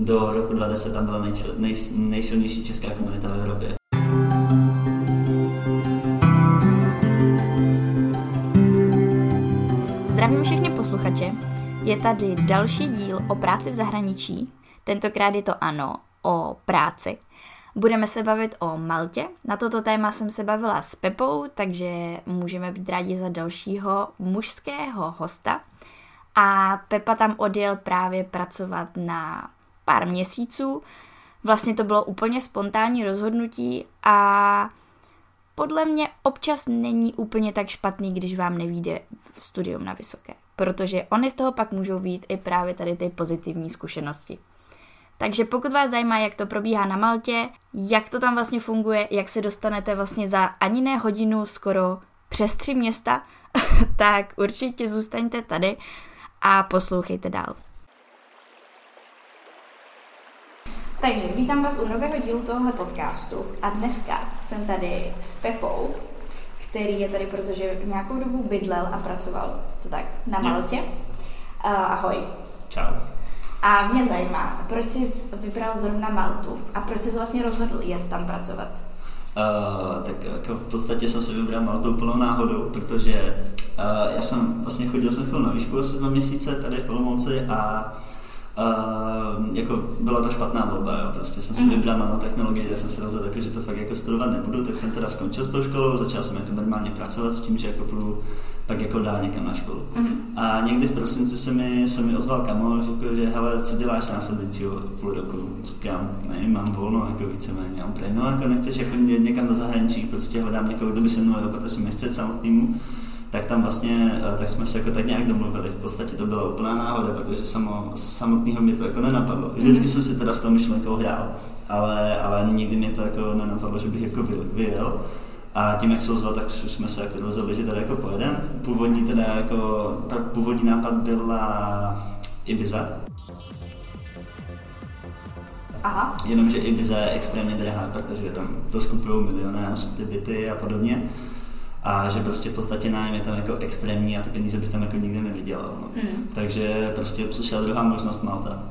Do roku 20 tam byla nejčel, nej, nejsilnější česká komunita v Evropě. Zdravím všechny posluchače. Je tady další díl o práci v zahraničí. Tentokrát je to ano, o práci. Budeme se bavit o Maltě. Na toto téma jsem se bavila s Pepou, takže můžeme být rádi za dalšího mužského hosta. A Pepa tam odjel právě pracovat na pár měsíců. Vlastně to bylo úplně spontánní rozhodnutí a podle mě občas není úplně tak špatný, když vám nevíde studium na vysoké, protože oni z toho pak můžou být i právě tady ty pozitivní zkušenosti. Takže pokud vás zajímá, jak to probíhá na Maltě, jak to tam vlastně funguje, jak se dostanete vlastně za ani ne hodinu skoro přes tři města, tak určitě zůstaňte tady a poslouchejte dál. Takže vítám vás u nového dílu tohohle podcastu a dneska jsem tady s Pepou, který je tady, protože nějakou dobu bydlel a pracoval, to tak, na Maltě. Uh, ahoj. Čau. A mě zajímá, proč jsi vybral zrovna Maltu a proč jsi vlastně rozhodl jet tam pracovat? Uh, tak jako v podstatě jsem se vybral Maltou plnou náhodou, protože uh, já jsem vlastně chodil jsem chvíli na výšku asi dva měsíce tady v Olomouci a Uh, jako byla to špatná volba, jo. prostě jsem si mm. vybral nanotechnologii, tak jsem se rozhodl, jako, že to fakt jako studovat nebudu, tak jsem teda skončil s tou školou, začal jsem jako normálně pracovat s tím, že jako půjdu pak jako dál někam na školu. Mm. A někdy v prosinci se mi, se mi ozval kamo, řekl, že hele, co děláš následujícího půl roku? Říkám, nevím, mám volno, jako víceméně. On no jako nechceš jako někam do zahraničí, prostě hledám někoho, kdo by se mnou, protože jsem nechce samotnému tak tam vlastně, eh, tak jsme se jako tak nějak domluvili. V podstatě to byla úplná náhoda, protože samo, samotného mě to jako nenapadlo. Vždycky mm. jsem si teda s tou myšlenkou hrál, ale, ale nikdy mě to jako nenapadlo, že bych jako vyjel. A tím, jak se ozval, tak jsme se jako rozhodli, že teda jako pojedem. Původní teda jako, původní nápad byla Ibiza. Aha. Jenomže Ibiza je extrémně drahá, protože tam to skupují milionář, ty byty a podobně a že prostě v podstatě nájem je tam jako extrémní a ty peníze bych tam jako nikdy nevydělal. No. Mm. Takže prostě přišla druhá možnost Malta.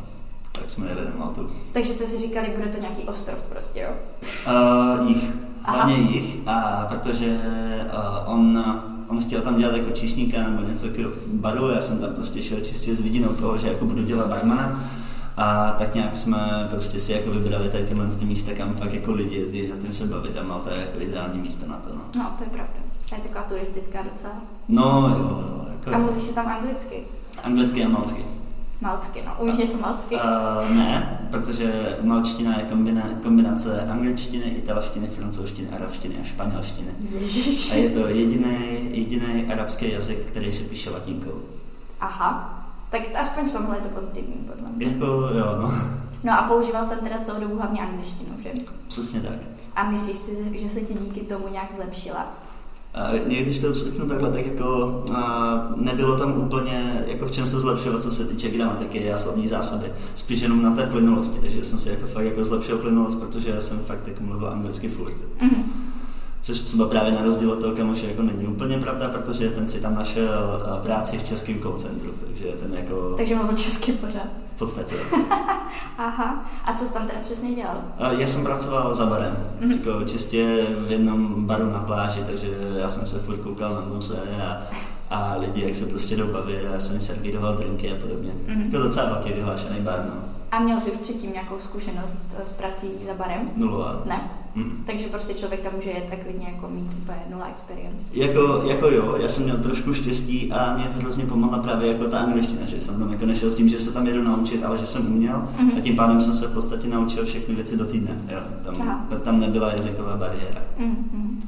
Tak jsme jeli na Maltu. Takže jste si říkali, bude to nějaký ostrov prostě, jo? Uh, jich. Hlavně jich. A protože uh, on, on chtěl tam dělat jako čišníka nebo něco jako baru, já jsem tam prostě šel čistě s vidinou toho, že jako budu dělat barmana. A tak nějak jsme prostě si jako vybrali tady tyhle místa, kam fakt jako lidi jezdí, za tím se bavit a Malta je jako ideální místo na to. No, no to je pravda. A je taková turistická docela. No jo, jo. Jako... A mluvíš se tam anglicky? Anglicky a malcky. Malcky, no. Umíš něco malcky? Uh, ne, protože malčtina je kombina, kombinace angličtiny, italštiny, francouzštiny, arabštiny a španělštiny. Ježiš. A je to jediný, jediný arabský jazyk, který se píše latinkou. Aha. Tak aspoň v tomhle je to pozitivní, podle mě. Jako, jo, no. No a používal jsi tam teda celou dobu hlavně angličtinu, že? Přesně tak. A myslíš si, že se ti díky tomu nějak zlepšila? Někdy, když to řeknu takhle, tak jako a, nebylo tam úplně, jako v čem se zlepšovat, co se týče gramatiky a slovní zásoby. Spíš jenom na té plynulosti, takže jsem si jako fakt jako zlepšil plynulost, protože já jsem fakt jako mluvil anglicky furt. Mm-hmm. Což třeba právě na rozdíl od toho kamoše jako není úplně pravda, protože ten si tam našel práci v českém call centru, takže ten jako... Takže mluvil česky pořád. V podstatě. Aha. A co jsi tam teda přesně dělal? Já jsem pracoval za barem, mm-hmm. jako čistě v jednom baru na pláži, takže já jsem se furt koukal na moře a, a lidi, jak se prostě jdou bavit a já jsem servíroval drinky a podobně. Mm-hmm. Jako docela velký vyhlášený bar, no. A měl jsi už předtím nějakou zkušenost s prací za barem? Nulová. Ne? Mm. Takže prostě člověk tam může jet tak klidně jako mít úplně nula experience. Jako, jako jo, já jsem měl trošku štěstí a mě hrozně pomohla právě jako ta angličtina, že jsem tam jako nešel s tím, že se tam jedu naučit, ale že jsem uměl mm-hmm. a tím pádem jsem se v podstatě naučil všechny věci do týdne. Jo. Tam, tam nebyla jazyková bariéra. Mm-hmm.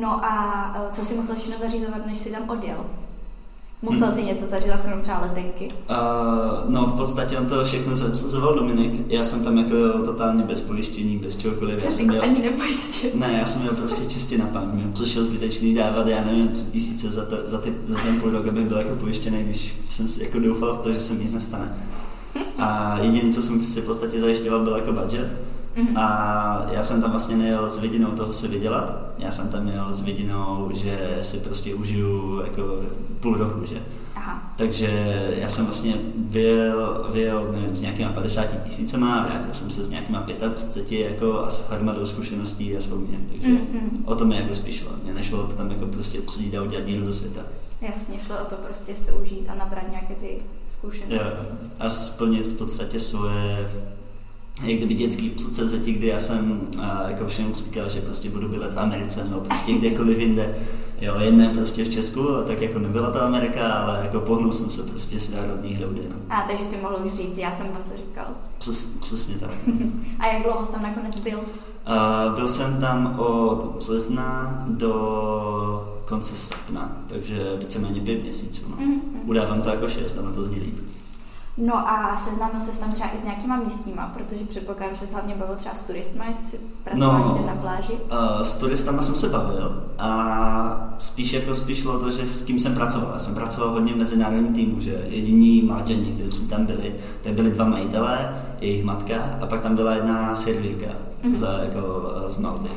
No a eh, co si musel všechno zařizovat, než si tam odjel? Musel hmm. si něco zařízat, krom třeba letenky? Uh, no, v podstatě on to všechno zařizoval Dominik. Já jsem tam jako totálně bez pojištění, bez čehokoliv. Já jsem měl... ani nepojistil. Ne, já jsem měl prostě čistě na pán. Mě přišel zbytečný dávat, já nevím, tisíce za, to, za, ty, za ten půl rok, abych byl jako pojištěný, když jsem si jako doufal v to, že se nic nestane. A jediné, co jsem si v podstatě zajišťoval, byl jako budget Mm-hmm. A já jsem tam vlastně nejel s vidinou toho si vydělat, já jsem tam jel s vidinou, že si prostě užiju jako půl roku, že. Aha. Takže já jsem vlastně vyjel, vyjel nevím, s nějakýma 50 tisícema a vrátil jsem se s nějakýma 35 jako a s hromadou zkušeností a vzpomínek, takže mm-hmm. o tom mi jako spíš šlo. Mně nešlo to tam jako prostě přijít a udělat díl do světa. Jasně, šlo o to prostě se užít a nabrat nějaké ty zkušenosti. Jo, a splnit v podstatě svoje jak kdyby dětský předsevzetí, kdy já jsem a, jako všem říkal, že prostě budu bydlet v Americe nebo prostě kdekoliv jinde. Jo, jedné prostě v Česku, a tak jako nebyla to Amerika, ale jako pohnul jsem se prostě z národních hloudy. No. A takže si mohl už říct, já jsem vám to říkal. Přes, přesně tak. a jak dlouho jsi tam nakonec byl? Uh, byl jsem tam od března do konce srpna, takže víceméně pět měsíců. No. Mm-hmm. Udávám to jako šest, ale to zní líp. No a seznámil se tam třeba i s nějakýma místníma, protože předpokládám, že se hlavně bavil třeba s turistma, jestli si pracoval no, někde na pláži. Uh, s turistama jsem se bavil a spíš jako spíš šlo to, že s kým jsem pracoval. Já jsem pracoval hodně v mezinárodním týmu, že jediní mládění, kteří tam byli, tak byli dva majitelé, jejich matka a pak tam byla jedna servírka mm-hmm. za, jako, z Malty.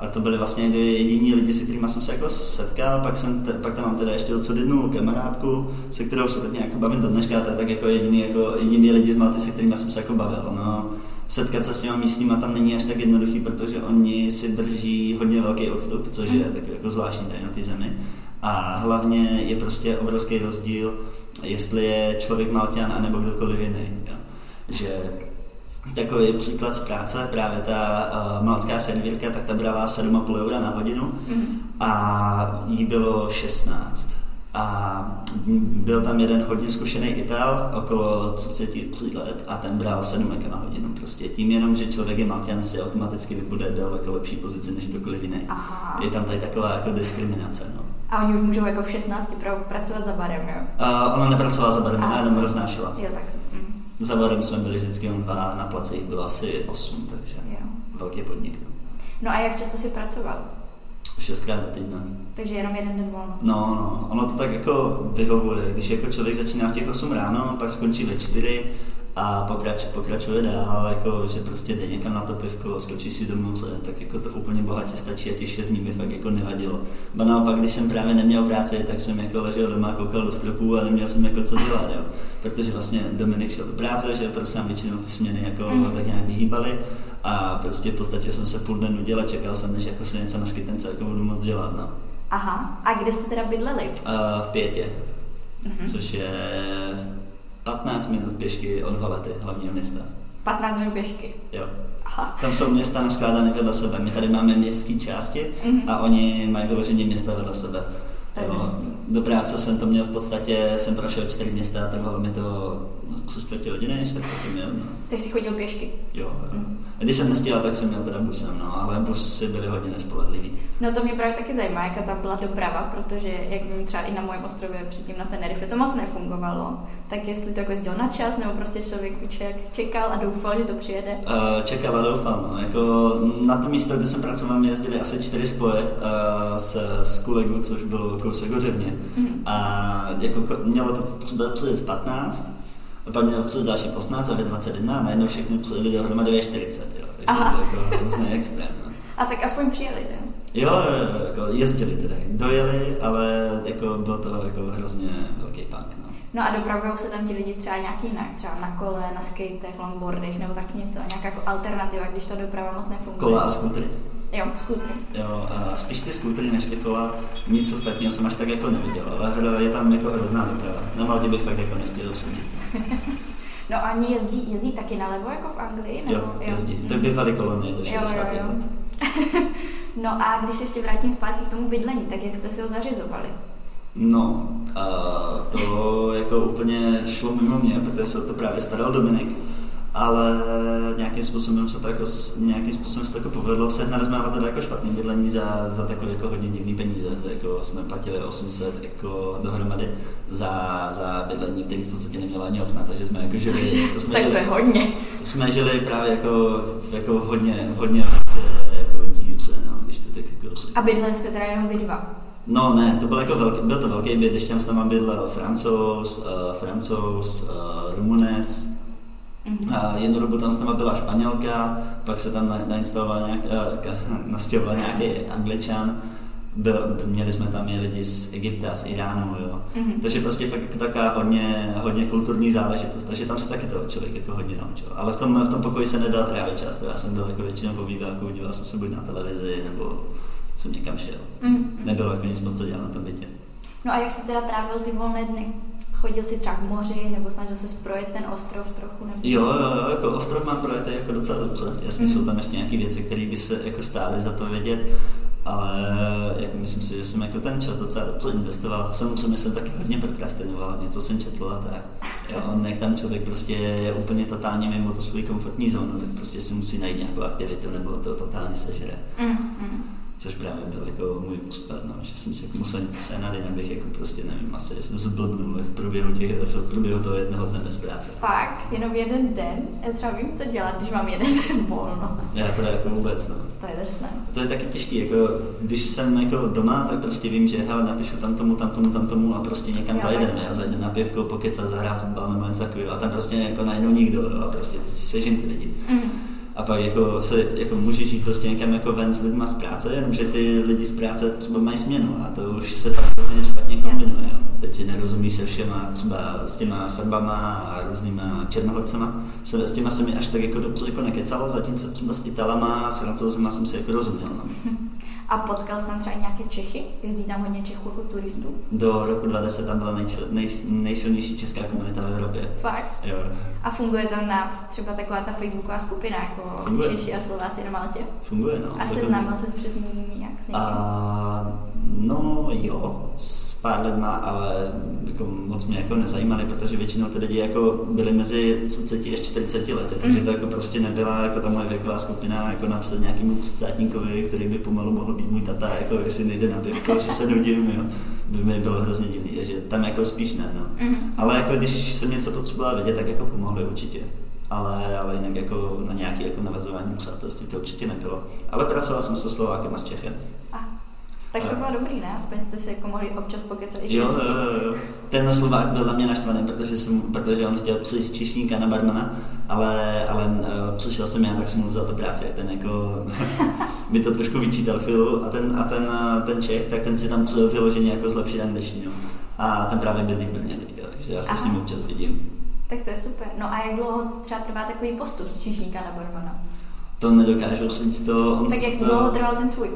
A to byly vlastně jediní lidi, se kterými jsem se jako setkal, pak, jsem te, pak tam mám teda ještě odsud jednu kamarádku, se kterou se tak nějak bavím do dneška, to je tak jako jediný, jako jediný lidi Malty, se kterými jsem se jako bavil. No, setkat se s těma místníma tam není až tak jednoduchý, protože oni si drží hodně velký odstup, což je takový jako zvláštní tady na té zemi. A hlavně je prostě obrovský rozdíl, jestli je člověk Malťan anebo kdokoliv jiný. Jo. Že takový příklad z práce, právě ta uh, malanská servírka, tak ta brala 7,5 eura na hodinu mm. a jí bylo 16. A byl tam jeden hodně zkušený Ital, okolo 33 let, a ten bral 7 na hodinu. Prostě tím jenom, že člověk je Malťan, si automaticky vybude daleko lepší pozici než kdokoliv jiný. Aha. Je tam tady taková jako diskriminace. No. A oni už můžou jako v 16 pracovat za barem, jo? Uh, ona nepracovala za barem, ona jenom roznášela. Jo, tak za barem jsme byli vždycky jen dva, na place jich bylo asi osm, takže jo. velký podnik. No. no a jak často jsi pracoval? Šestkrát do týdne. Takže jenom jeden den volno. No, no, ono to tak jako vyhovuje. Když jako člověk začíná v těch 8 ráno, pak skončí ve 4, a pokrač, pokračuje dál, jako, že prostě jde někam na to pivko, skočí si do moře, tak jako to úplně bohatě stačí a těch šest dní mi fakt jako nevadilo. Ba naopak, když jsem právě neměl práci, tak jsem jako ležel doma, koukal do stropu a neměl jsem jako co dělat, jo. Protože vlastně Dominik šel do práce, že prostě nám většinou ty směny jako mm. tak nějak vyhýbaly a prostě v podstatě jsem se půl dne nudil a čekal jsem, než jako se něco na skytence jako budu moc dělat, no. Aha, a kde jste teda bydleli? Uh, v Pětě, mm-hmm. což je 15 minut pěšky od Valety, hlavního města. 15 minut pěšky? Jo. Aha. Tam jsou města naskládané vedle sebe. My tady máme městské části mm-hmm. a oni mají vyloženě města vedle sebe. Jo. Do práce jsem to měl v podstatě, jsem prošel čtyři města a trvalo mi to tři čtvrtě hodiny, než tak se to měl. No. Takže jsi chodil pěšky? Jo, jo. Mm. A když jsem nestíhal, tak jsem měl teda busem, no, ale busy byly hodně nespolehlivý. No to mě právě taky zajímá, jaká tam byla doprava, protože jak vím třeba i na mojem ostrově předtím na Tenerife to moc nefungovalo. Tak jestli to jako jezdil na čas, nebo prostě člověk čekal a doufal, že to přijede? Uh, čekal a doufal, no. Jako na to místo, kde jsem pracoval, jezdili asi čtyři spoje uh, s, s kolegou, což bylo kousek ode mě. Mm. A jako mělo to přijet v 15, a pak měl přijet další 18 a ve 21 a najednou všechny přijeli dohromady ve 40, jo. Takže Aha. to jako hrozný extrém. No. A tak aspoň přijeli, ten. Jo, jo, jako jezdili teda, dojeli, ale jako byl to jako hrozně velký punk. No. No a dopravují se tam ti lidi třeba nějak jinak, třeba na kole, na skatech, longboardech nebo tak něco, nějaká jako alternativa, když ta doprava moc nefunguje. Kola a skutry. Jo, skútry. Jo, a spíš ty skútry než ty kola, nic ostatního jsem až tak jako neviděl, ale je tam jako hrozná doprava. Na Maldě bych fakt jako nechtěl řídit. no a oni jezdí, jezdí taky nalevo jako v Anglii? Nebo? Jo, jezdí. To by bývaly kolonie do 60. Jo, jo, jo. no a když se ještě vrátím zpátky k tomu bydlení, tak jak jste si ho zařizovali? No, a to jako úplně šlo mimo mě, protože se to právě staral Dominik ale nějakým způsobem se to jako, nějakým způsobem se to jako povedlo. Sehnali jsme ale teda jako špatný bydlení za, za takové jako hodně divný peníze, že jako jsme platili 800 jako dohromady za, za bydlení, který v podstatě nemělo ani okna, takže jsme jako žili. Jako jsme tak žili, to je hodně. Jsme žili právě jako, jako hodně, hodně jako díře, no, když to tak jako... A bydleli jste teda jenom vy dva? No ne, to byl jako velký, byl to velký byt, ještě tam s náma bydlel francouz, uh, francouz, uh, rumunec, Mm-hmm. A jednu dobu tam s náma byla Španělka, pak se tam nainstaloval nějak, nastěhoval nějaký Angličan, byl, měli jsme tam i lidi z Egypta, z Iránu, jo. Mm-hmm. Takže prostě fakt jako taková hodně, hodně kulturní záležitost, takže tam se taky to člověk jako hodně naučil. Ale v tom, v tom pokoji se nedal trávit často, já jsem byl jako většinou po výváku, díval jsem se buď na televizi, nebo jsem někam šel. Mm-hmm. Nebylo jako nic moc co dělat na tom bytě. No a jak jsi teda trávil ty volné dny? Chodil si třeba k moři, nebo snažil se projet ten ostrov trochu? Nebo... Jo, jo, jo, jako ostrov mám projet jako docela dobře. Jasně mm. jsou tam ještě nějaké věci, které by se jako stály za to vědět, ale jako myslím si, že jsem jako ten čas docela dobře investoval. Samozřejmě jsem taky hodně prokrastinoval, něco jsem četl a tak. Jo, jak tam člověk prostě je úplně totálně mimo tu svou komfortní zónu, tak prostě si musí najít nějakou aktivitu nebo to totálně sežere. Mm, mm což právě byl jako můj případ, no, že jsem si jako musel něco sehnat, jinak bych jako prostě nevím, asi jsem zblbnul v průběhu, těch, v průběhu toho jednoho dne bez práce. Fakt, jenom jeden den? Já třeba vím, co dělat, když mám jeden den volno. Já teda jako vůbec, no. To je drsné. To je taky těžký, jako když jsem jako doma, tak prostě vím, že hele, napíšu tam tomu, tam tomu, tam tomu a prostě někam jo, zajdeme. Já zajdu na pivko, pokecat, zahrát fotbal nebo něco takového a tam prostě jako najednou nikdo jo, a prostě teď sežím ty lidi. Mm pak jako se jako můžeš jít prostě někam jako ven s lidma z práce, jenomže ty lidi z práce třeba mají směnu a to už se pak prostě špatně kombinuje. Yes. Teď si nerozumí se všema, třeba s těma Srbama a různýma černohorcema. Se, s těma se mi až tak jako dobře jako nekecalo, zatímco třeba s Italama a s Francouzema jsem si jako rozuměl. No. A potkal jsi tam třeba nějaké Čechy? Jezdí tam hodně Čechů jako turistů? Do roku 20 tam byla nej, nej, nejsilnější česká komunita v Evropě. Fakt? Jo. A funguje tam na třeba taková ta facebooková skupina jako funguje. Češi a Slováci na Maltě? Funguje, no. A seznámil se přes ní nějak s A, no jo, s pár lidma, ale jako moc mě jako nezajímali, protože většinou ty lidi jako byli mezi 30 až 40 lety, takže mm. to jako prostě nebyla jako ta moje věková skupina jako napsat nějakému třicátníkovi, který by pomalu mohl můj tata, jako jestli nejde na pivko, že se nudím, jo, by mi bylo hrozně divný, takže tam jako spíš ne, no. Mm. Ale jako když jsem něco potřeboval vědět, tak jako pomohli určitě. Ale, ale jinak jako na nějaké jako navazování přátelství to určitě nebylo. Ale pracoval jsem se Slovákem a s Čechem. Ah. Tak to bylo dobrý, ne? Aspoň jste si jako mohli občas pokecat i jo, jo, jo. Ten Slovák byl na mě naštvaný, protože, jsem, protože on chtěl přijít z Češníka na barmana, ale, ale uh, přišel jsem já, tak jsem mu vzal tu práci. Ten jako mi to trošku vyčítal chvíli a ten, a ten, uh, ten Čech, tak ten si tam přijel vyloženě jako zlepšit angličtinu. A ten právě bydlí v Brně teďka, takže já se Aha. s ním občas vidím. Tak to je super. No a jak dlouho třeba trvá takový postup z Češníka na barmana? To nedokážu říct, to... On tak jak to... dlouho trval ten tvůj?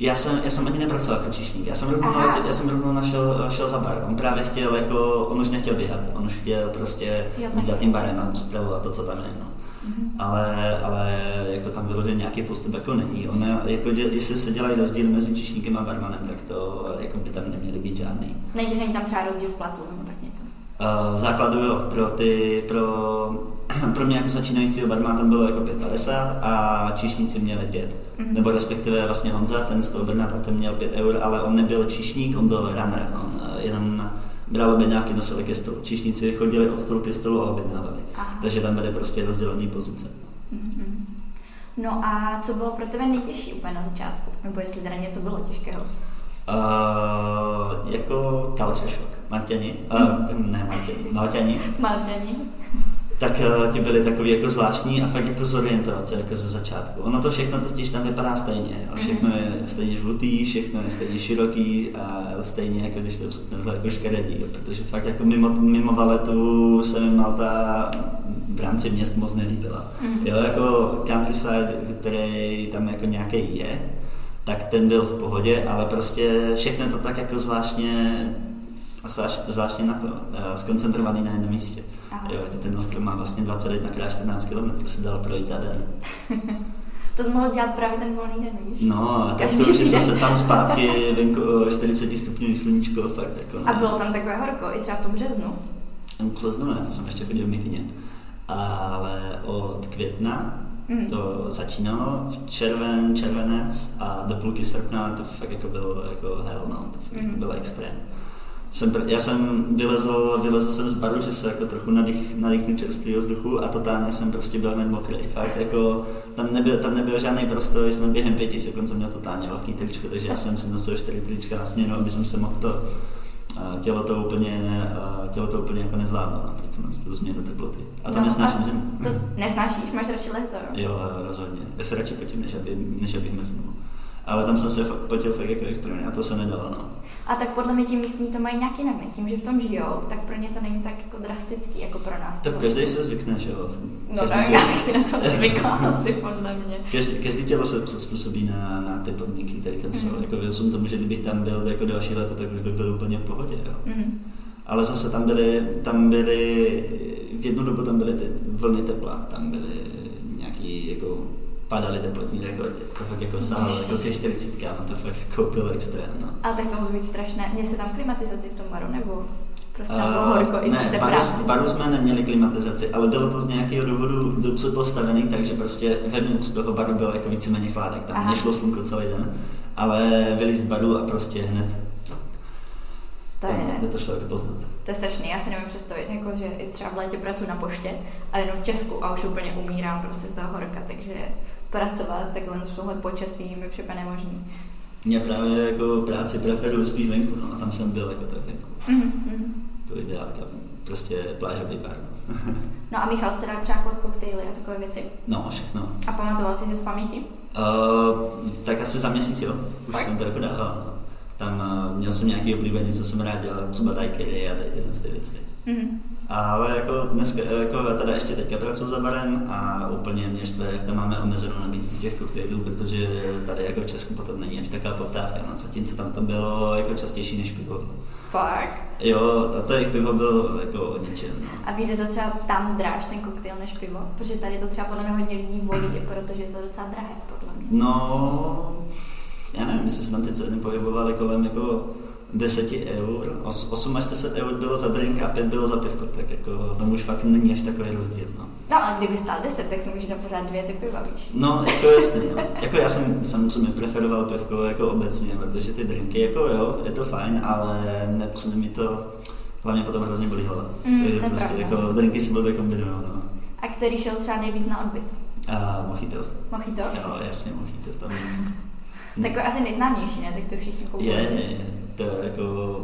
Já jsem, já jsem ani nepracoval jako číšník, já jsem rovnou, Aha. já jsem rovnou našel, šel za bar. On právě chtěl jako, on už nechtěl běhat, on už chtěl prostě jo, být za tím barem a připravovat to, co tam je. No. Mm-hmm. Ale, ale jako tam vyložený nějaký postup jako není. On, jako, jestli se dělají rozdíly mezi čišníkem a barmanem, tak to jako by tam neměly být žádný. Nejde, není tam třeba rozdíl v platu nebo tak něco? Uh, základu jo, pro ty, pro pro mě jako začínajícího barmana tam bylo jako 5,50 a číšníci měli 5. Mm-hmm. Nebo respektive vlastně Honza, ten z toho Brna, ten měl 5 eur, ale on nebyl číšník, on byl runner. On eh, jenom bral objednávky, nosil ke stolu. Číšníci chodili od stolu ke stolu a objednávali. Aha. Takže tam byly prostě rozdělené pozice. Mm-hmm. No a co bylo pro tebe nejtěžší úplně na začátku? Nebo jestli teda něco bylo těžkého? Uh, jako culture shock. Marťani, uh, ne Marťani, Malťani. Malťani tak uh, ti byly takový jako zvláštní a fakt jako zorientovat se jako ze začátku. Ono to všechno totiž tam vypadá stejně. Jo? Mhm. Všechno je stejně žlutý, všechno je stejně široký a stejně jako když to řeknu jako škaredý, protože fakt jako mimo, mimo valetu se mi Malta v rámci měst moc nelíbila. Mm. Jo, jako countryside, který tam jako nějaký je, tak ten byl v pohodě, ale prostě všechno to tak jako zvláštně zvláštně na to, eh, skoncentrovaný na jednom místě. Jo, ten ostrov má vlastně 21 x 14 km, se dalo projít za den. to jsi mohl dělat právě ten volný den, víš? No, a tak to už je zase tam zpátky venku 40 stupňů sluníčko, fakt jako ne. A bylo tam takové horko, i třeba v tom březnu? V březnu ne, to jsem ještě chodil v mikině. Ale od května mm. to začínalo, v červen, červenec a do půlky srpna to fakt jako bylo jako hell, no, to fakt mm. jako bylo extrém jsem, já jsem vylezl, vylezl jsem z baru, že se jako trochu nadych, nadýchnu čerstvého vzduchu a totálně jsem prostě byl hned mokrý. Fakt jako, tam nebyl, tam nebyl žádný prostor, jsem během pěti sekund jsem měl totálně velký tričko, takže já jsem si nosil čtyři trička na směnu, aby jsem se mohl to tělo to úplně tělo to úplně jako nezvládlo, no, teď tu, změnu teploty. A to No, nesnáším zimu. To nesnášíš, máš radši léto, jo? Jo, rozhodně. Já se radši potím, než, aby, než abych mrznul. Ale tam jsem se potil fakt jako extrémně a to se nedalo, no. A tak podle mě ti místní to mají nějak jinak, ne? Tím, že v tom žijou, tak pro ně to není tak jako drastický, jako pro nás. Tak každý se zvykne, že jo. No tak, tělo- já bych si na to zvykla asi podle mě. Každý, každý tělo se přizpůsobí na, na ty podmínky, které tam jsou. Mhm. Jako věřím tomu, že kdybych tam byl jako další léto, tak už by byl úplně v pohodě. Jo. Mhm. Ale zase tam byly, tam byly, v jednu dobu tam byly ty vlny tepla, tam byly nějaký, jako padaly teplotní rekordy. To fakt jako sahalo jako ke 40 no to fakt jako bylo extrém. No. Ale tak to musí být strašné. Měli se tam klimatizaci v tom baru, nebo prostě bylo Uh, horko i ne, baru, baru jsme neměli klimatizaci, ale bylo to z nějakého důvodu dobře postavený, takže prostě vevnitř toho baru byl jako víceméně chládek. Tam Aha. nešlo slunko celý den, ale vylíz z baru a prostě hned To tam, je, kde to šlo jako poznat. to je strašný, já si nevím představit, jako, že i třeba v létě pracuji na poště a jenom v Česku a už úplně umírám prostě z toho horka, takže pracovat takhle v tomhle počasí mi přijde nemožný. Já právě jako práci preferuju spíš venku, no, a tam jsem byl jako tak venku. Mhm, mhm. Jako ideálka, prostě plážový bar. No. No a Michal se dá třeba koktejly a takové věci. no, všechno. A pamatoval jsi si z paměti? Uh, tak asi za měsíc, jo. Už Fakt? jsem to jako dával. No. Tam uh, měl jsem nějaký oblíbený, co jsem rád dělal, třeba daiquiri a tady tyhle ty věci. Mhm. Ale jako dneska, jako tady ještě teďka pracuji za barem a úplně mě štve, jak tam máme omezenou nabídku těch koktejlů, protože tady jako v Česku potom není až taková poptávka, no, zatímco tam to bylo jako častější než pivo. Fakt. Jo, a to jejich pivo bylo jako o ničem. No. A vyjde to třeba tam dráž ten koktejl než pivo? Protože tady to třeba podle mě hodně lidí volí, protože je to docela drahé, podle mě. No, já nevím, my jsme se ty ceny pohybovali kolem jako 10 eur, Os, 8 až 10 eur bylo za drink a 5 bylo za pivko, tak jako tam už fakt není až takový rozdíl. No, No ale kdyby stál 10, tak si můžeš dát pořád dvě ty piva, víš? no jako jasný, no. jako já jsem samozřejmě preferoval pivko jako obecně, protože ty drinky, jako jo, je to fajn, ale nepřijde mi to, hlavně potom hrozně bolí hlava. Mm, Takže prostě pravda. jako drinky si blbě kombinují, no. A který šel třeba nejvíc na odbyt? A mojito. Mojito? Jo, jasně, mojito tam. Tak asi nejznámější, ne? Tak to všichni koukají. Je, je, je. To je jako...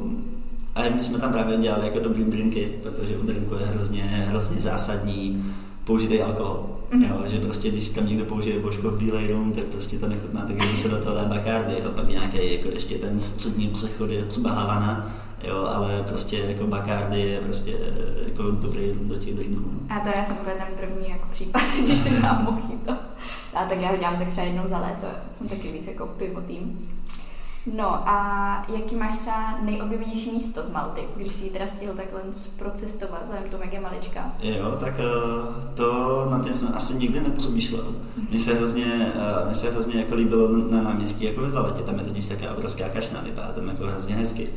A my jsme tam právě dělali jako dobrý drinky, protože u drinku je hrozně, hrozně zásadní použitý alkohol. Mhm. Jo, že prostě když tam někdo použije božko v bílej rum, tak prostě to nechutná, tak se do toho dá Bacardi, jo, pak nějaký jako ještě ten střední přechod je třeba Havana, jo, ale prostě jako Bacardi je prostě jako dobrý do těch drinků. No. A to já jsem úplně ten první jako případ, když si dám mojito. A tak já ho dělám tak třeba jednou za léto, jsem taky víc jako pivo tým. No a jaký máš třeba nejoblíbenější místo z Malty, když si ji teda stihl takhle procestovat, vzhledem k tomu, jak je malička? Jo, tak eh, to na tím jsem asi nikdy nepřemýšlel. Mně se hrozně, eh, mně se hrozně jako líbilo na náměstí jako ve Valetě, tam je totiž taková obrovská kašna, vypadá tam jako hrozně hezky.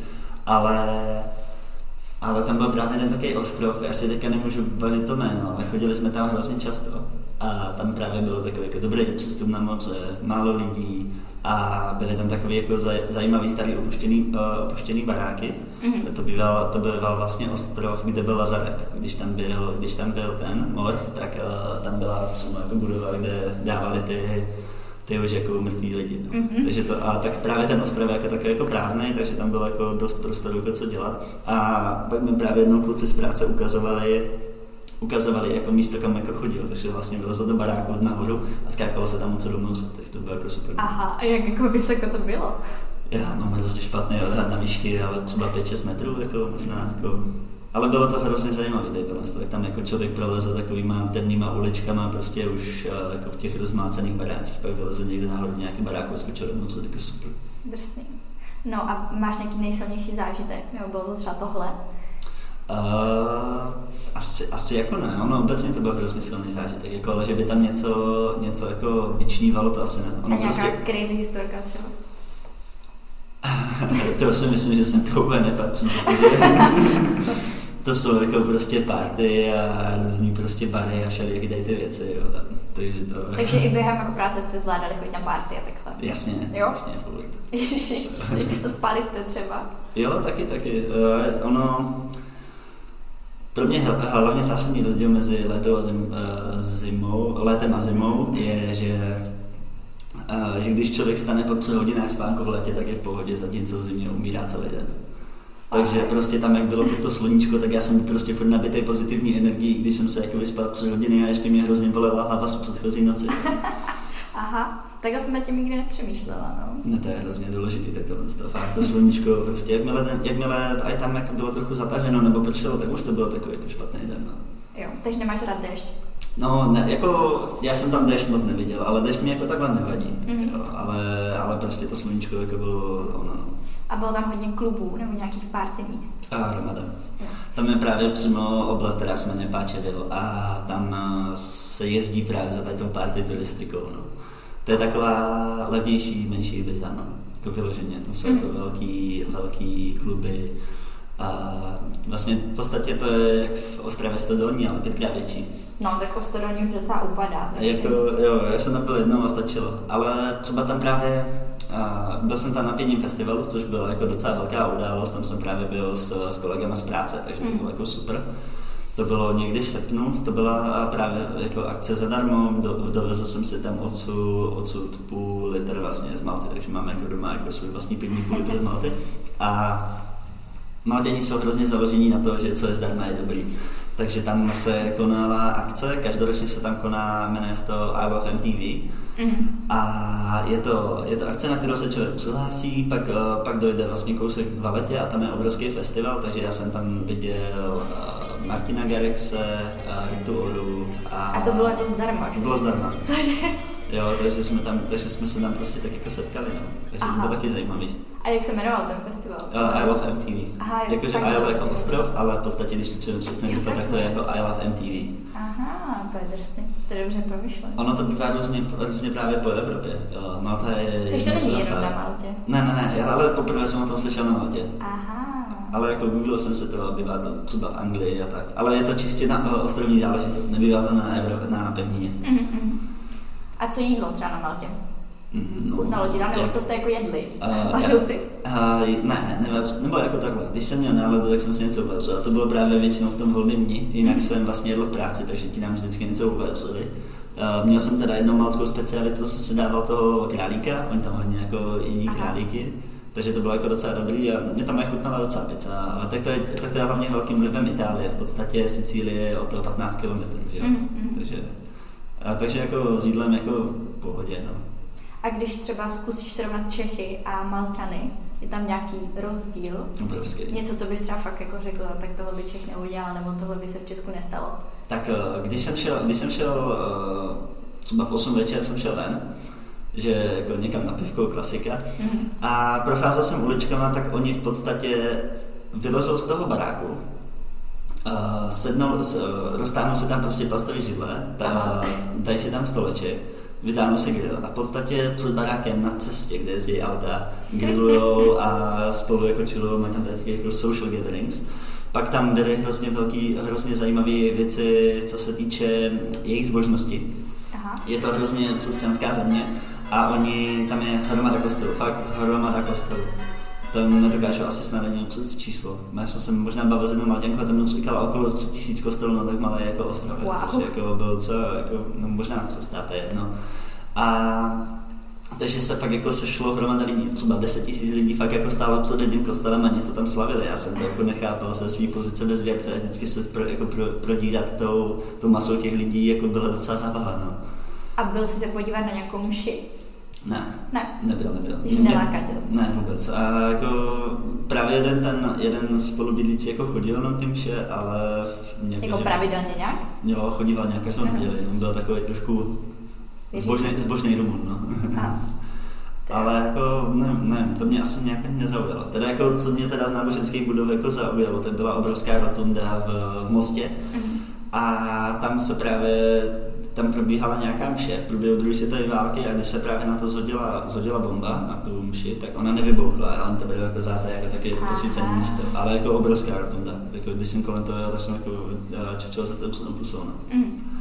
Ale, ale tam byl právě jeden takový ostrov, já si teďka nemůžu bavit to jméno, ale chodili jsme tam hrozně často. A tam právě bylo takový jako dobrý přístup na moře, málo lidí a byly tam takový jako zaj, zajímavý starý opuštěný, uh, opuštěný baráky. Mhm. To býval, to býval vlastně ostrov, kde byl lazaret. Když tam byl, když tam byl ten mor, tak uh, tam byla přímo jako budova, kde dávali ty ty už jako mrtví lidi. No. Mhm. Takže to, a tak právě ten ostrov je jako takový jako prázdný, takže tam bylo jako dost prostoru, jako co dělat. A pak mi právě jednou kluci z práce ukazovali, ukazovali jako místo, kam jako chodil, takže vlastně vylezl do baráku nahoru a skákalo se tam co do moře, takže to bylo jako super. Aha, a jak jako vysoko to bylo? Já mám hrozně špatný odhad na výšky, ale třeba 5-6 metrů, jako možná, jako... Ale bylo to hrozně zajímavé, tady tohle, tak tam jako člověk proleze takovýma temnýma uličkama, prostě už eh, jako v těch rozmácených barácích, pak vyleze někde nahoru nějaký barák a skočil do moře, jako super. Drsný. No a máš nějaký nejsilnější zážitek? Nebo bylo to třeba tohle? Uh, asi, asi jako ne, ono obecně to byl hrozně silný zážitek, jako, ale že by tam něco, něco jako vyčnívalo, to asi ne. A Ono nějaká prostě, crazy historka třeba? to si myslím, že jsem úplně nepatří, protože to jsou jako prostě party a různý prostě bary a všelijaké tady ty věci, jo, tam, takže to... Takže i během jako práce jste zvládali chodit na party a takhle. Jasně, Jo? jasně, furt. Ježiši, spali jste třeba. Jo, taky, taky. Uh, ono, pro mě hl- hlavně zásadní rozdíl mezi letou a zim, uh, zimou, létem a zimou je, že, uh, že když člověk stane po třech hodinách spánku v letě, tak je v pohodě, zatímco v zimě umírá celý den. Takže prostě tam, jak bylo to sluníčko, tak já jsem prostě furt nabitý pozitivní energií, když jsem se jako vyspal tři hodiny a ještě mě hrozně bolela hlava z předchozí noci. Aha, takhle jsem tím nikdy nepřemýšlela, no. No to je hrozně důležitý, tak tohle to fakt, to sluníčko, prostě jakmile, jakmile aj tam jako bylo trochu zataženo nebo pršelo, tak už to bylo takový jako špatný den, no. Jo, takže nemáš rád déšť? No, ne, jako já jsem tam déšť moc neviděl, ale déšť mi jako takhle nevadí, mm-hmm. jo, ale, ale prostě to sluníčko jako bylo ono, no. A bylo tam hodně klubů nebo nějakých party míst? A hromada. Tam je právě přímo oblast, která se jmenuje Páčevil a tam se jezdí právě za této party turistikou. No. To je taková levnější, menší Ibiza, no. Jako vyloženě, tam jsou mm. jako velký, velký kluby, a vlastně v podstatě to je jak v Ostravě Stodolní, ale pětkrát větší. No, tak Ostrovní už docela upadá. Takže... Jako, jo, já jsem tam byl jednou a stačilo. Ale třeba tam právě a byl jsem tam na pětním festivalu, což byla jako docela velká událost, tam jsem právě byl s, s kolegama z práce, takže to mm. bylo jako super. To bylo někdy v srpnu, to byla právě jako akce zadarmo, do, dovezl jsem si tam odsud, odsud půl litr vlastně z Malty, takže máme jako doma jako svůj vlastní pivní půl litr z Malty. A Maltěni jsou hrozně založení na to, že co je zdarma je dobrý. Takže tam se konala akce, každoročně se tam koná, jmenuje se to I Love MTV. Mm. A je to, je to akce, na kterou se člověk přihlásí, pak, uh, pak dojde vlastně kousek v letě a tam je obrovský festival, takže já jsem tam viděl uh, Martina Garexe, uh, Ritu Oru. A, a to bylo jako zdarma, že? Bylo zdarma. Cože? Jo, takže jsme, tam, takže jsme se tam prostě tak jako setkali, no. Takže Aha. to bylo taky zajímavý. A jak se jmenoval ten festival? Uh, I Love MTV. Aha, Jakože I Love jako ostrov, ale v podstatě, když to přečetne rychle, tak to je jako I Love MTV. Aha, to je drsný. To je dobře promyšlené. Ono to bývá různě, různě právě po Evropě. Jo, Malta je... Takže to není jenom na Maltě? Ne, ne, ne, ale poprvé jsem o tom slyšel na Maltě. Aha. Ale jako Google jsem se to, bývá to třeba v Anglii a tak. Ale je to čistě na ostrovní záležitost, nebývá to na, Evropě, na pevnině. Mm-hmm. A co jídlo třeba na Maltě? No, Chutnalo ti tam, nebo jak, co jste jako jedli? Uh, Vařil jsi? Uh, ne, nevař, nebo jako takhle. Když jsem měl náladu, tak jsem si něco uvařil. To bylo právě většinou v tom volném dni, jinak jsem vlastně jedl v práci, takže ti nám vždycky něco uvařili. Uh, měl jsem teda jednou malckou specialitu, jsem si dával toho králíka, oni tam hodně jako jiní králíky. Takže to bylo jako docela dobrý a mě tam je chutnala docela pizza. A tak to je, tak to je hlavně velkým vlivem Itálie. V podstatě Sicílie je o to 15 km, že? Mm-hmm. Takže, a takže jako s jídlem jako v pohodě, no. A když třeba zkusíš srovnat Čechy a Maltany, je tam nějaký rozdíl? Obrovský. Něco, co bys třeba fakt jako řekl, tak tohle by Čech neudělal, nebo tohle by se v Česku nestalo? Tak eh, když jsem šel, když jsem šel eh, třeba v 8 večer jsem šel ven, že jako někam na pivko, klasika, mm-hmm. a procházel jsem uličkama, tak oni v podstatě vylezou z toho baráku, uh, sednou, uh, roztáhnou se tam prostě plastový židle, dají si tam stoleček, vytáhnu si grill a v podstatě před barákem na cestě, kde jezdí auta, grillujou a spolu jako chillujou, mají tam taky jako social gatherings. Pak tam byly hrozně velký, hrozně zajímavé věci, co se týče jejich zbožnosti. Aha. Je to hrozně křesťanská země a oni, tam je hromada kostelů, fakt hromada kostelů. Tam nedokážu asi snad ani přes číslo. Já jsem se možná bavil s jednou Maltěnkou a tam říkala okolo 3000 kostelů na tak malé jako ostrově, wow. což jako bylo co, jako, no možná to je jedno. A takže se fakt jako sešlo hromada lidí, třeba 10 tisíc lidí fakt jako stálo před jedním kostelem a něco tam slavili. Já jsem to jako nechápal se své pozice bez věrce a vždycky se pro, jako pro, prodírat tou, tou masou těch lidí jako byla docela zábava. No. A byl jsi se podívat na nějakou mši? Ne. Ne. Nebyl, nebyl. Když neláká Ne, vůbec. A jako právě jeden ten, jeden spolubydlící jako chodil na ty mše, ale... Nějak, jako že... pravidelně nějak? Jo, chodíval nějak každou neděli. On byl takový trošku zbožný, zbožný Rumun, no. A. Ale jako, ne, ne, to mě asi nějak nezaujalo. Teda jako, co mě teda z náboženských budov jako zaujalo, tak byla obrovská rotunda v, v Mostě. Mm-hmm. A tam se právě tam probíhala nějaká mše v průběhu druhé světové války a když se právě na to zhodila, zhodila bomba, na tu mši, tak ona nevybuchla, ale to bylo jako zase jako taky posvícené místo, ale jako obrovská rotunda. Jako, když jsem kolem toho tak jsem jako eh, čučil za to pusou. No. Mm.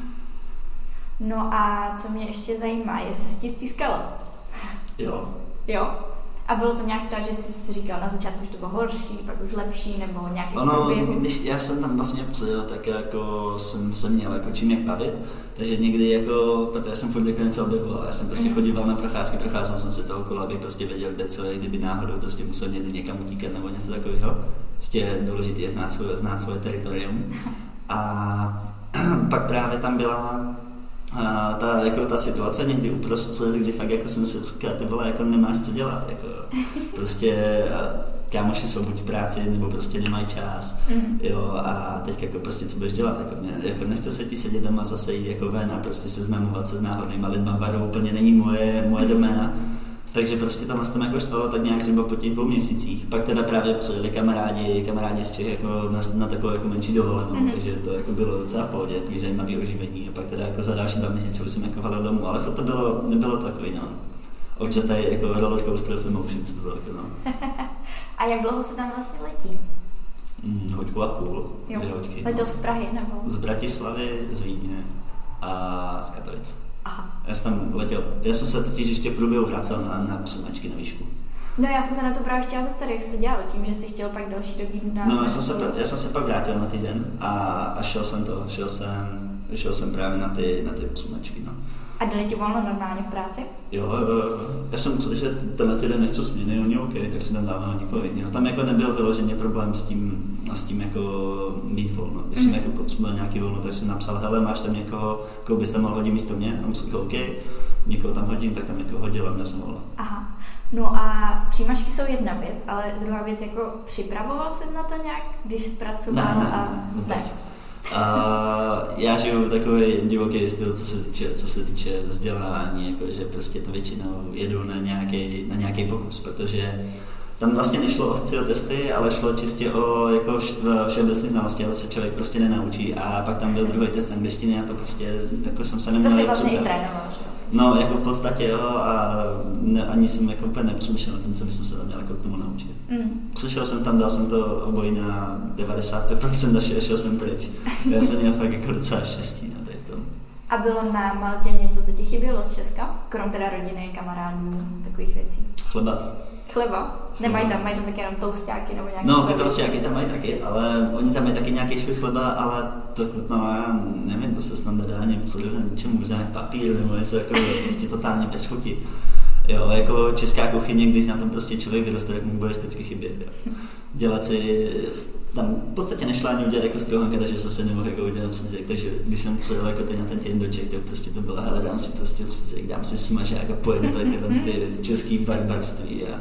no a co mě ještě zajímá, jestli se ti stýskalo? Jo. Jo? A bylo to nějak třeba, že jsi si říkal na začátku, že to bylo horší, pak už lepší, nebo nějaký ono, průběhu? když já jsem tam vlastně přijel, tak jako jsem, jsem měl jako čím jak bavit, takže někdy jako, protože jsem furt jako něco objevoval, já jsem prostě Mhm. chodíval na procházky, procházel jsem se toho okolo, abych prostě věděl, kde co je, kdyby náhodou prostě musel někdy někam utíkat nebo něco takového. Prostě důležité je znát svoje, znát svoje teritorium. A pak právě tam byla a ta, jako ta situace někdy uprostřed, kdy fakt jako jsem si říkal, ty vole, jako nemáš co dělat, jako. Prostě kámoši jsou buď v práci, nebo prostě nemají čas, Mhm. jo, a teď jako prostě co budeš dělat, jako, ne, jako nechce se ti sedět doma zase jít jako ven a prostě seznamovat se s náhodnýma lidma, baru úplně není moje, moje doména, takže prostě tam nás tam jako štvalo tak nějak zhruba po těch dvou měsících. Pak teda právě přijeli kamarádi, kamarádi z Čech jako na, na takovou jako menší dovolenou, Mhm. mm-hmm. takže to jako bylo docela v pohodě, takový zajímavý oživení. A pak teda jako za další dva měsíce už jsem jako valil domů, ale to bylo, nebylo takový, no. Občas tady jako roller coaster of emotions to bylo, jako, no. A jak dlouho se tam vlastně letí? Mm, hoďku a půl, Jo. dvě hoďky. Letěl no. z Prahy, nebo? Z Bratislavy, z Vídně a z Katovic. Aha. Já jsem tam letěl, já jsem se totiž ještě v průběhu vracel na, na přijímačky na výšku. No já jsem se na to právě chtěla zeptat, jak jsi to dělal, tím, že jsi chtěl pak další jít na... No, já jsem, se, já jsem se pak vrátil na týden a, a šel jsem to, šel jsem, šel jsem právě na ty, na ty přijímačky, no. A dali ti volno normálně v práci? Jo, jo, jo. já jsem myslel, že tenhle týden nechci směny, oni OK, tak si tam dávám povinně. Tam jako nebyl vyloženě problém s tím, s tím jako mít volno. Když jsem Mhm. jako potřeboval nějaký volno, tak jsem napsal, hele, máš tam někoho, koho byste mohl hodit místo mě? A on řekl, OK, někoho tam hodím, tak tam jako hodil a měl jsem volno. Aha. No a přijímačky jsou jedna věc, ale druhá věc, jako připravoval jsi na to nějak, když pracoval Ne, ne, a... ne, vůbec. A já žiju takový divoký styl, co se týče, co se týče vzdělávání, jako že prostě to většinou jedu na nějaký, na nějaký pokus, protože tam vlastně nešlo o styl testy, ale šlo čistě o jako vš- všeobecné znalosti, ale se člověk prostě nenaučí. A pak tam byl druhý test angličtiny a to prostě, jako jsem se To neměl si jak vlastně i trénoval? No, jako v podstatě jo, a ne, ani jsem jako úplně nepřemýšlel o tom, co bych se tam měl jako k tomu naučit. Mm. Přišel jsem tam, dal jsem to obojí na 95% a šel, šel jsem pryč. Já jsem měl fakt jako docela štěstí na tady v tom. A bylo na Maltě něco, co ti chybělo z Česka? Krom teda rodiny, kamarádů, takových věcí. Chleba. Chleba? Nemají tam, mají tam taky jenom toustáky nebo nějaké No, ty chleby? tostiáky tam mají taky, ale oni tam mají taky nějaký svůj chleba, ale to chutnalo, já nevím, to se snad nedá ani přirovnat ničemu, možná papír nebo něco jako prostě totálně bez chuti. Jo, jako česká kuchyně, když na tom prostě člověk vyroste, tak mu bude vždycky chybět. Jo. Dělat si, tam v podstatě nešla ani udělat jako strohanka, takže zase nemohl jako udělat přízek, takže když jsem přijel jako teď na ten týden do Čech, tak prostě to bylo, hele, dám si prostě přízek, dám si smažák a pojedu tady tyhle ty český barbarství a,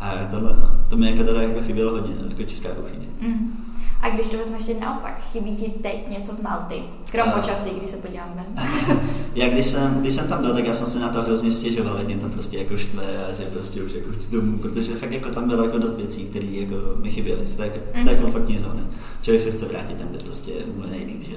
a tohle, no. To mi jako teda jako chybělo hodně, no, jako česká kuchyně. Mm. A když to vezmeš teď naopak, chybí ti teď něco z Malty? Krom A- počasí, když se podívám ven. Já když jsem, když jsem tam byl, tak já jsem se na to hrozně stěžoval, jak mě tam prostě jako štve a že prostě už jako chci domů, protože fakt jako tam bylo jako dost věcí, které jako mi chyběly, to je, jako, to je komfortní zóna. Člověk se chce vrátit tam, kde prostě mu nejlíp, že?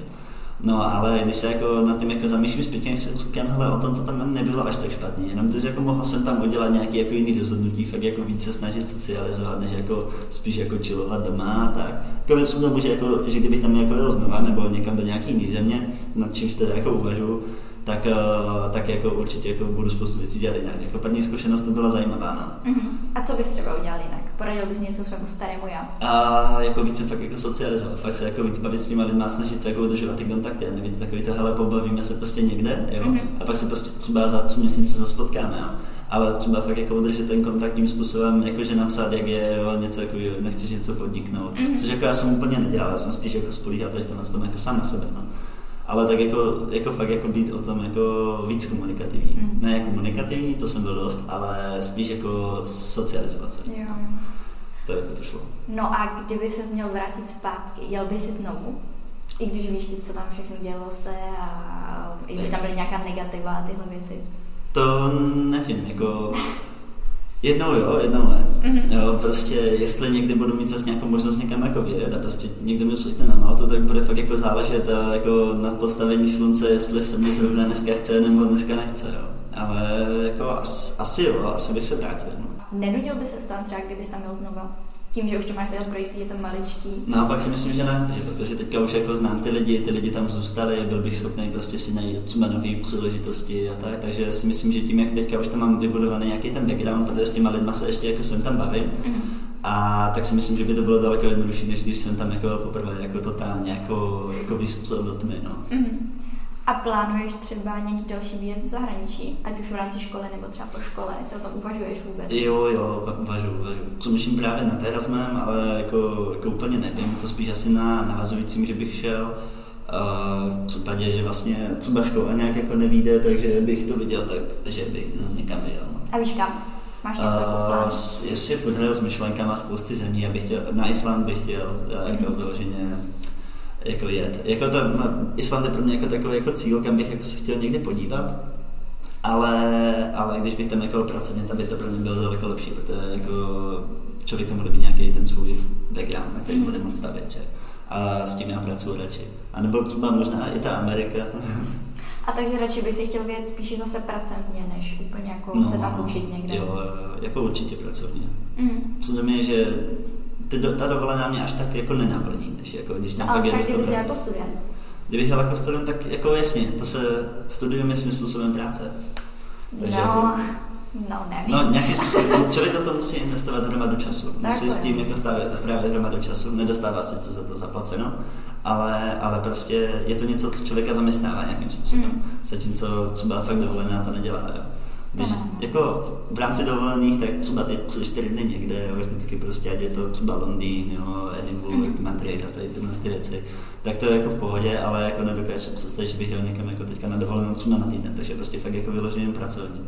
No, ale když se jako na tím jako zamýšlím zpětně, si říkám, hele, o tom to tam nebylo až tak špatně, jenom ty jako mohl jsem tam udělat nějaký jako jiný rozhodnutí, fakt jako více snažit socializovat, než jako spíš jako chillovat doma a tak. Jako věřím tomu, že, jako, že kdybych tam jako jel znova nebo někam do nějaký jiný země, nad čímž teda jako uvažuji, tak, eh, tak jako určitě jako budu spoustu věcí dělat jinak. Jako první zkušenost to byla zajímavá, no. Mhm. A co bys třeba udělal jinak? Poradil bys něco svému starému já? A jako více fakt jako socializovat, fakt se jako víc bavit s těma lidma, snažit se jako udržovat ty kontakty a nebýt takový to, hele, pobavíme se prostě někde, jo, Mhm. a pak se prostě třeba za tři měsíce zase potkáme, jo. Ale třeba fakt jako udržet ten kontakt tím způsobem, jako že napsat, jak je, jo, něco jako, nechceš něco podniknout, Mhm. což jako já jsem úplně nedělal, já jsem spíš jako spolíhat teď to na tom jako sám na sebe, no. Ale tak jako, jako fakt jako být o tom jako víc komunikativní. Mhm. Ne komunikativní, to jsem byl dost, ale spíš jako socializovat se víc. Jo. To jako to šlo. No a kdyby se měl vrátit zpátky, jel by si znovu? I když víš, co tam všechno dělo se a i když tam byly nějaká negativa a tyhle věci. To nevím, jako jednou jo, jednou ne. Mhm. Jo, prostě jestli někdy budu mít zase nějakou možnost někam jako vyjet a prostě někdo mi řekne na Maltu, tak bude fakt jako záležet a jako na postavení slunce, jestli se mi zrovna dneska chce nebo dneska nechce, jo. Ale jako as, asi jo, asi bych se vrátil, no. Nenudil by se tam třeba, kdybys tam měl znova? Tím, že už to máš takhle projít, je to maličký. No, pak si myslím, že ne, že protože teďka už jako znám ty lidi, ty lidi tam zůstali, byl bych schopný prostě si najít třeba nové příležitosti a tak, takže si myslím, že tím, jak teďka už tam mám vybudovaný nějaký ten background, protože s těma lidma se ještě jako sem tam bavím, mm-hmm. a tak si myslím, že by to bylo daleko jednodušší, než když jsem tam jako poprvé jako totálně jako, jako vystřelil do tmy, no. Mm-hmm. A plánuješ třeba nějaký další výjezd do zahraničí, ať už v rámci školy nebo třeba po škole, se o tom uvažuješ vůbec? Jo, jo, uvažuji, uvažuji. Přemýšlím právě na Erasmem, ale jako, jako úplně nevím, to spíš asi na navazujícím, že bych šel. Uh, v případě, že vlastně třeba škola nějak jako nevíde, takže bych to viděl tak, že bych zase někam vyjel. A víš kam? Máš něco uh, Jestli podhraju s myšlenkama spousty zemí, abych chtěl, na Island bych chtěl, jako mm. vyloženě jako jet. Jako to, no, Island je pro mě jako takový jako cíl, kam bych jako se chtěl někdy podívat, ale, ale když bych tam jako pracovně, tak by to pro mě bylo daleko lepší, protože jako člověk tam bude mít nějaký ten svůj background, na který bude moc stavit, že? A s tím já pracuji radši. A nebo třeba možná i ta Amerika. A takže radši by si chtěl vědět spíše zase pracovně, než úplně jako no, se tam učit někde. Jo, jako určitě pracovně. Mm. Co mě, že ty do, ta dovolená mě až tak jako nenaplní, než jako když tam Ale třeba kdyby jsi jako student. Kdybych jel jako student, tak jako jasně, to se studium je svým způsobem práce. Takže no, jako, no nevím. No nějakým způsobem, člověk do toho musí investovat hromadu času. Tak musí s tím jako strávit, strávit hromadu času, nedostává se co za to zaplaceno, ale, ale prostě je to něco, co člověka zaměstnává nějakým způsobem. Mm. Zatímco třeba fakt dovolená to nedělá. Jo. Když, jako v rámci dovolených, tak třeba ty tři, čtyři dny někde, jo, vždycky prostě, ať je to třeba Londýn, jo, Edinburgh, mm. Madrid a tady tyhle ty věci, tak to je jako v pohodě, ale jako nedokážu si představit, že bych jel někam jako teďka na dovolenou třeba na týden, takže prostě fakt jako vyloženě pracovní.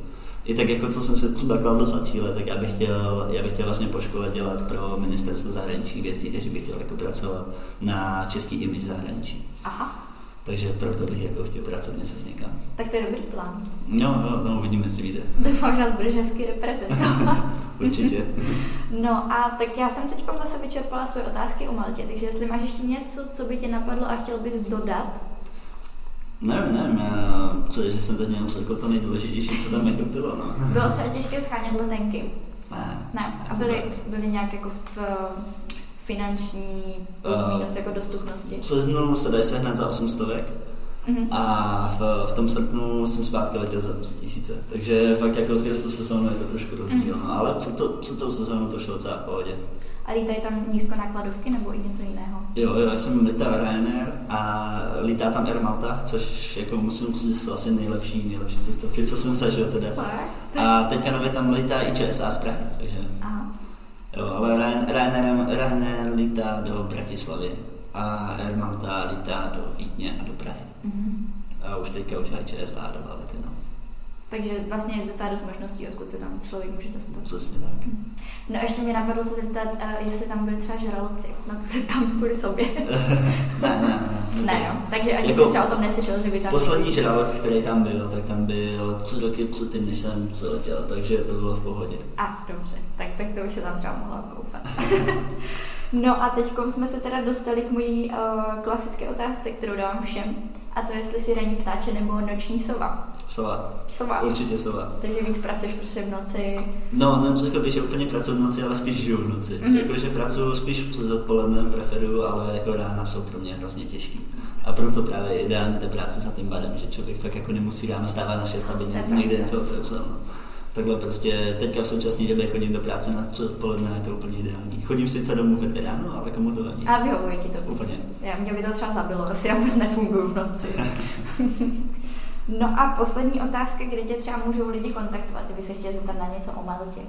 I tak jako co jsem si třeba kladl za cíle, tak já bych chtěl, já bych chtěl vlastně po škole dělat pro ministerstvo zahraničních věcí, takže bych chtěl jako pracovat na český image zahraničí. Aha. Takže proto bych jako chtěl pracovně se s někam. Tak to je dobrý plán. No, no, no uvidíme, jestli vyjde. Doufám, že nás budeš hezky reprezentovat. Určitě. no a tak já jsem teď zase vyčerpala svoje otázky o Maltě, takže jestli máš ještě něco, co by tě napadlo a chtěl bys dodat? Nevím, nevím, já, co, že jsem teď měl řekl to nejdůležitější, co tam jako bylo, no. Bylo třeba těžké schánět letenky? Ne. Ne, a byly, byly nějak jako v, finanční plus uh, minus jako dostupnosti? V březnu se dají sehnat za 800 Mm-hmm. A v, v tom srpnu jsem zpátky letěl za 3000. Takže fakt jako z tu sezónu je to trošku rozdíl, mm-hmm. no, ale před, to, před tou sezónou to šlo docela v pohodě. A lítají tam nízkonákladovky nebo i něco jiného? Jo, jo, já jsem lítal Ryanair a lítá tam Air Malta, což jako musím říct, že jsou asi nejlepší, nejlepší cestovky, co jsem zažil teda. A teďka nově tam lítá i ČSA z Prahy, takže Jo, ale Ryanair, Ryanair lítá do Bratislavy a Air Malta lítá do Vídně a do Prahy. Mm-hmm. A už teďka už aj ČSA do Valety, no. Takže vlastně je docela dost možností, odkud se tam člověk může dostat. Přesně tak. No a ještě mě napadlo se zeptat, uh, jestli tam byly třeba žraloci, na to se tam kvůli sobě. ne, ne, ne. Ne, jo. Takže ani jako, si třeba o tom neslyšel, že by tam Poslední žralok, který tam byl, tak tam byl tři roky předtím, než jsem přiletěl, takže to bylo v pohodě. A, dobře, tak, tak to už se tam třeba mohla koupat. no a teď jsme se teda dostali k mojí uh, klasické otázce, kterou dávám všem. A to jestli si ranní ptáče nebo noční sova. Sova. Sova. Určitě sova. Takže víc pracuješ prostě v noci. No, neřekl bych, že úplně pracuji v noci, ale spíš žiju v noci. Mm-hmm. Jakože pracuji spíš přes odpoledne, preferuju, ale jako rána jsou pro mě hrozně těžký. A proto právě ideální ta práce za tím barem, že člověk fakt jako nemusí ráno stávat na 6, aby někde něco otevřel. No takhle prostě teďka v současné době chodím do práce na tři odpoledne, je to úplně ideální. Chodím sice domů ve dvě ráno, ale komu to vadí. A vyhovuje ti to? Úplně. Já, mě by to třeba zabilo, asi já vůbec nefunguju v noci. no a poslední otázka, kde tě třeba můžou lidi kontaktovat, kdyby se chtěli zeptat na něco o Maltě.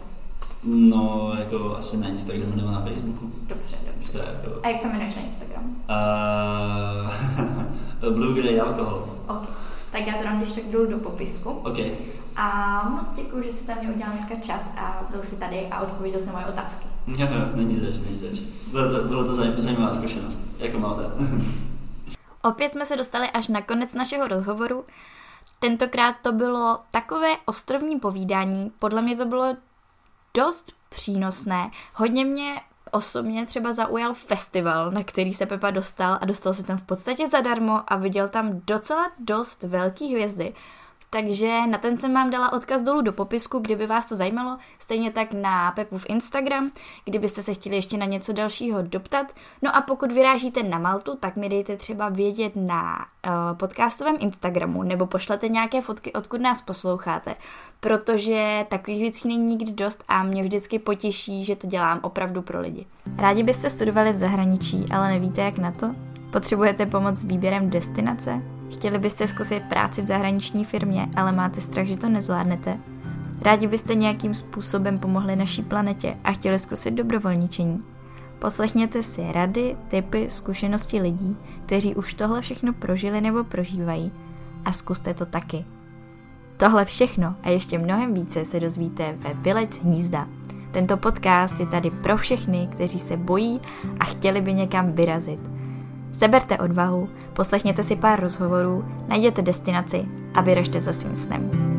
No, jako asi na Instagramu nebo na Facebooku. Dobře, dobře. To je jako... A jak se jmenuješ na Instagram? Uh, Blue Grey Alcohol. Okay. Tak já to dám když tak dolů do popisku. Okay. A moc děkuji, že jsi tam mě udělal dneska čas a byl jsi tady a odpověděl jsi na moje otázky. Jo, není zač, není zač. Bylo to, bylo to zajímavá zkušenost, jako máte. Opět jsme se dostali až na konec našeho rozhovoru. Tentokrát to bylo takové ostrovní povídání, podle mě to bylo dost přínosné. Hodně mě osobně třeba zaujal festival, na který se Pepa dostal a dostal se tam v podstatě zadarmo a viděl tam docela dost velký hvězdy. Takže na ten jsem vám dala odkaz dolů do popisku, kdyby vás to zajímalo, stejně tak na Pepův Instagram, kdybyste se chtěli ještě na něco dalšího doptat. No a pokud vyrážíte na Maltu, tak mi dejte třeba vědět na uh, podcastovém Instagramu, nebo pošlete nějaké fotky, odkud nás posloucháte, protože takových věcí není nikdy dost a mě vždycky potěší, že to dělám opravdu pro lidi. Rádi byste studovali v zahraničí, ale nevíte jak na to? Potřebujete pomoc s výběrem destinace? Chtěli byste zkusit práci v zahraniční firmě, ale máte strach, že to nezvládnete? Rádi byste nějakým způsobem pomohli naší planetě a chtěli zkusit dobrovolničení? Poslechněte si rady, typy, zkušenosti lidí, kteří už tohle všechno prožili nebo prožívají a zkuste to taky. Tohle všechno a ještě mnohem více se dozvíte ve Vylec hnízda. Tento podcast je tady pro všechny, kteří se bojí a chtěli by někam vyrazit – Seberte odvahu, poslechněte si pár rozhovorů, najděte destinaci a vyražte za svým snem.